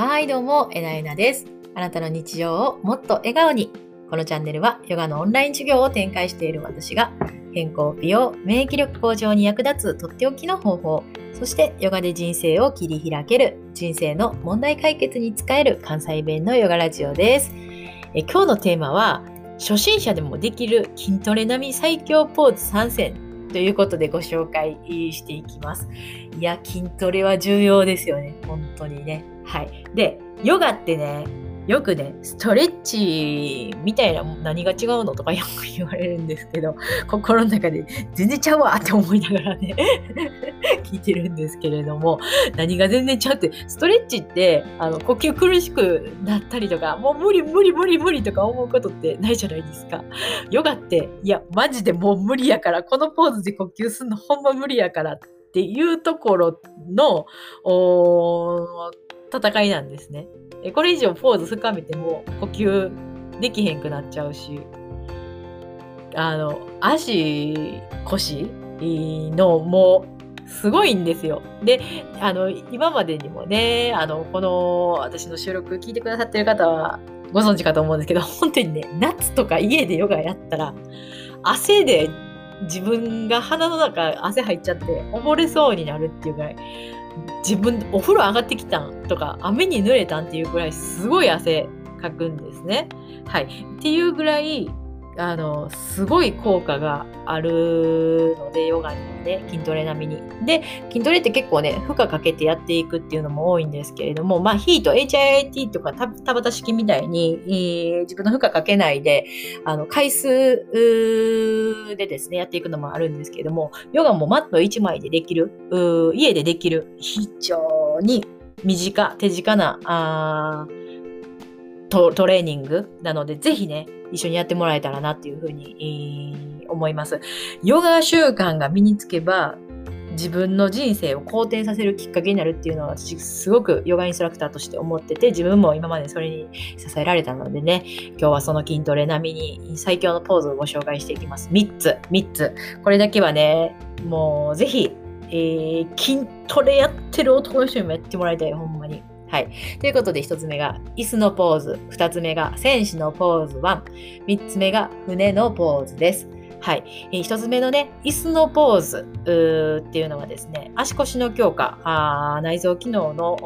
はい、どうも、えなえなです。あなたの日常をもっと笑顔に。このチャンネルはヨガのオンライン授業を展開している私が健康、美容、免疫力向上に役立つとっておきの方法、そしてヨガで人生を切り開ける人生の問題解決に使える関西弁のヨガラジオです。え今日のテーマは初心者でもできる筋トレ並み最強ポーズ参戦ということでご紹介していきます。いや、筋トレは重要ですよね。本当にね。はい。で、ヨガってね、よくね、ストレッチみたいな何が違うのとか よく言われるんですけど、心の中で全然ちゃうわって思いながらね、聞いてるんですけれども、何が全然ちゃうって、ストレッチって、あの、呼吸苦しくなったりとか、もう無理無理無理無理とか思うことってないじゃないですか。ヨガって、いや、マジでもう無理やから、このポーズで呼吸するのほんま無理やからっていうところの、戦いなんですね。これ以上ポーズ深めても呼吸できへんくなっちゃうし、あの、足、腰のもうすごいんですよ。で、あの、今までにもね、あの、この私の収録聞いてくださってる方はご存知かと思うんですけど、本当にね、夏とか家でヨガやったら、汗で自分が鼻の中汗入っちゃって溺れそうになるっていうぐらい、自分お風呂上がってきたん？とか雨に濡れたん？っていうぐらいすごい汗かくんですね。はい。っていうぐらいあのすごい効果があるのでヨガにはね筋トレ並みに。で筋トレって結構ね負荷かけてやっていくっていうのも多いんですけれどもまあヒート HIIT とか田畑式みたいに、えー、自分の負荷かけないであの回数でですねやっていくのもあるんですけれどもヨガもマット1枚でできる家でできる非常に身近手近なあトレーニングなのでぜひね一緒にやってもらえたらなっていうふうに、思います。ヨガ習慣が身につけば自分の人生を好転させるきっかけになるっていうのは私すごくヨガインストラクターとして思ってて自分も今までそれに支えられたのでね今日はその筋トレ並みに最強のポーズをご紹介していきます。3つ3つ。これだけはねもうぜひ、えー、筋トレやってる男の人にもやってもらいたいほんまに。はい。ということで、一つ目が椅子のポーズ。二つ目が戦士のポーズ1。三つ目が船のポーズです。はい。えー、一つ目のね、椅子のポーズっていうのはですね、足腰の強化、あ内臓機能の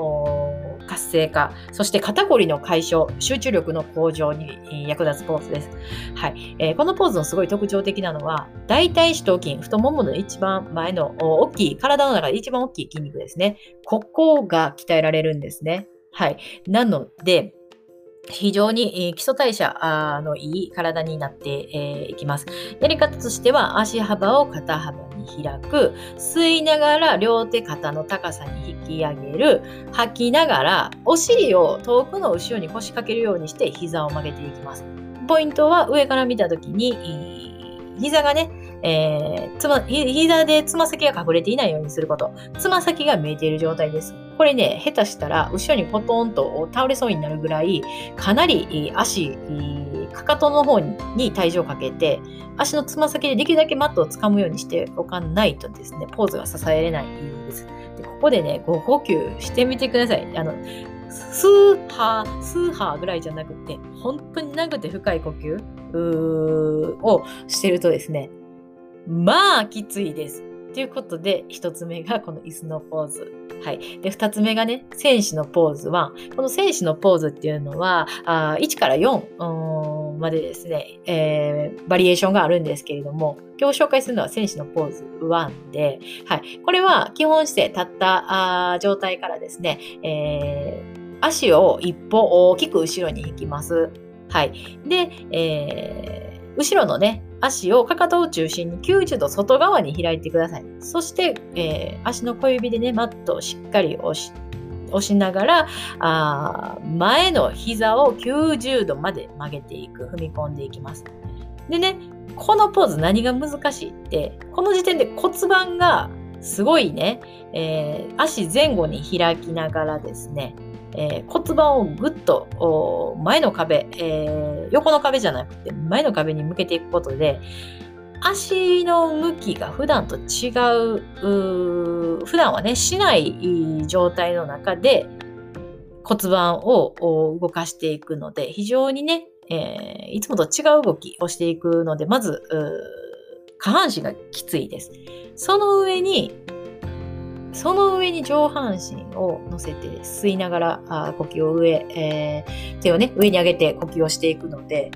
活性化、そして肩こりの解消、集中力の向上に役立つポーズです。はい。えー、このポーズのすごい特徴的なのは、大腿四頭筋、太ももの一番前の大きい、体の中で一番大きい筋肉ですね。ここが鍛えられるんですね。はい。なので、非常に基礎代謝のいい体になっていきます。やり方としては足幅を肩幅に開く、吸いながら両手肩の高さに引き上げる、吐きながらお尻を遠くの後ろに腰掛けるようにして膝を曲げていきます。ポイントは上から見たときに膝がね、えー、つま、膝でつま先が隠れていないようにすること。つま先が見えている状態です。これね、下手したら後ろにポトンと倒れそうになるぐらい、かなり足、かかとの方に体重をかけて、足のつま先でできるだけマットを掴むようにしておかないとですね、ポーズが支えれないんです。でここでね、ご呼吸してみてください。あのスーハー、スーハーぐらいじゃなくて、本当に長くて深い呼吸をしてるとですね、まあ、きついです。ということで、一つ目がこの椅子のポーズ。はい。で、二つ目がね、戦士のポーズは、この戦士のポーズっていうのは、あ1から4までですね、えー、バリエーションがあるんですけれども、今日紹介するのは戦士のポーズ1で、はい。これは基本姿勢、立ったあ状態からですね、えー、足を一歩大きく後ろに引きます。はい。で、えー、後ろのね、足をかかとを中心に90度外側に開いてください。そして、えー、足の小指でね、マットをしっかり押し押しながらあ前の膝を90度まで曲げていく、踏み込んでいきます。でね、このポーズ何が難しいって、この時点で骨盤がすごいね、えー、足前後に開きながらですね、えー、骨盤をぐっと前の壁、えー、横の壁じゃなくて前の壁に向けていくことで足の向きが普段と違う普段はねしない状態の中で骨盤を動かしていくので、非常にね、えー、いつもと違う動きをしていくので、まず、下半身がきついです。その上に、その上に上半身を乗せて吸いながらあ呼吸を上、えー、手をね、上に上げて呼吸をしていくので、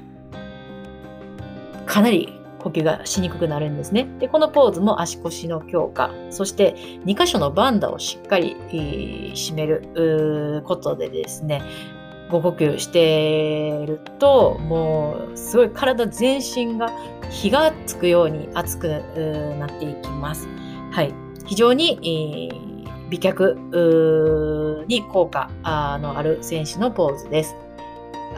かなり呼吸がしにくくなるんですね。で、このポーズも足腰の強化、そして2箇所のバンダをしっかり、えー、締めることでですね、ご呼吸してると、もうすごい体全身が火がつくように熱くなっていきます。はい。非常に、えー、美脚に効果のある選手のポーズです。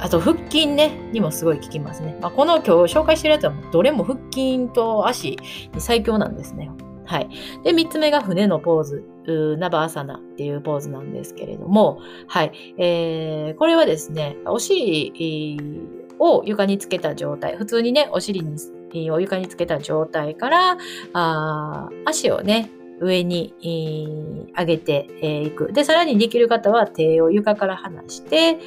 あと、腹筋ね、にもすごい効きますね。まあ、この今日紹介してるやつは、どれも腹筋と足に最強なんですね。はい。で、三つ目が船のポーズ、ナバアサナっていうポーズなんですけれども、はい。えー、これはですね、お尻を床につけた状態、普通にね、お尻にを床につけた状態から、あ足をね、上に、えー、上げてい、く。で、さらにできる方は手を床から離して、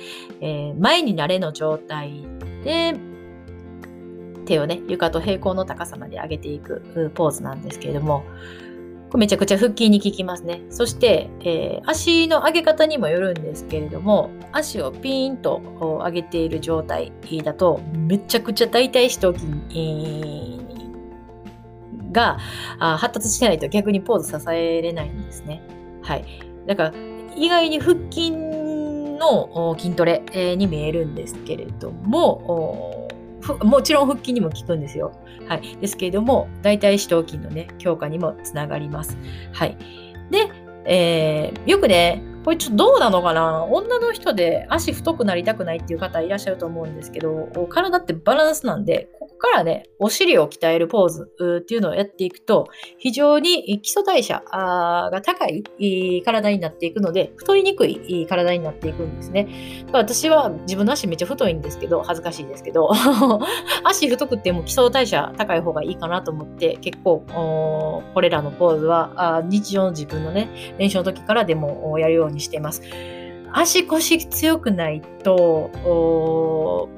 えー、前に慣れの状態で、手をね、床と平行の高さまで上げていくポーズなんですけれども、これめちゃくちゃ腹筋に効きますね。そして、えー、足の上げ方にもよるんですけれども、足をピーンと上げている状態だと、めちゃくちゃ大腿四頭筋、えーが発達してないと逆にポーズ支えれないんですね。はい。だから意外に腹筋の筋トレに見えるんですけれども、もちろん腹筋にも効くんですよ。はい。ですけれども、大腿四頭筋のね、強化にもつながります。はい。で、えー、よくね、これちょっとどうなのかな？女の人で足太くなりたくないっていう方いらっしゃると思うんですけど、体ってバランスなんで、からね、お尻を鍛えるポーズっていうのをやっていくと、非常に基礎代謝が高い体になっていくので、太りにくい体になっていくんですね。私は自分の足めっちゃ太いんですけど、恥ずかしいですけど、足太くても基礎代謝高い方がいいかなと思って、結構、これらのポーズは日常の自分のね、練習の時からでもやるようにしています。足腰強くないと、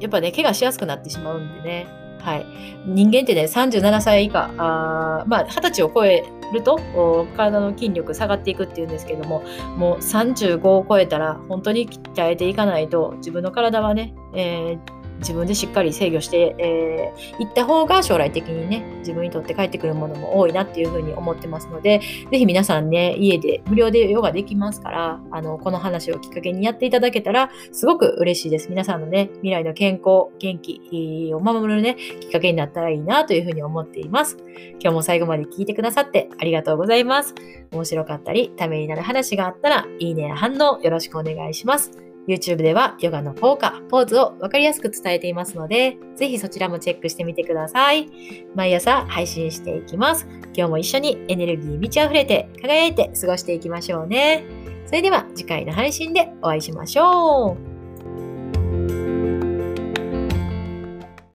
やっぱね、怪我しやすくなってしまうんでね。はい。人間ってね、37歳以下、あまあ、20歳を超えると、体の筋力下がっていくっていうんですけども、もう35を超えたら、本当に鍛えていかないと、自分の体はね、えー自分でしっかり制御してい、えー、った方が将来的にね、自分にとって帰ってくるものも多いなっていうふうに思ってますので、ぜひ皆さんね、家で無料でヨガできますから、あの、この話をきっかけにやっていただけたら、すごく嬉しいです。皆さんのね、未来の健康、元気を守るね、きっかけになったらいいなというふうに思っています。今日も最後まで聞いてくださってありがとうございます。面白かったり、ためになる話があったら、いいねや反応よろしくお願いします。YouTube ではヨガの効果、ポーズを分かりやすく伝えていますので、ぜひそちらもチェックしてみてください。毎朝配信していきます。今日も一緒にエネルギー満ち溢れて輝いて過ごしていきましょうね。それでは次回の配信でお会いしましょう。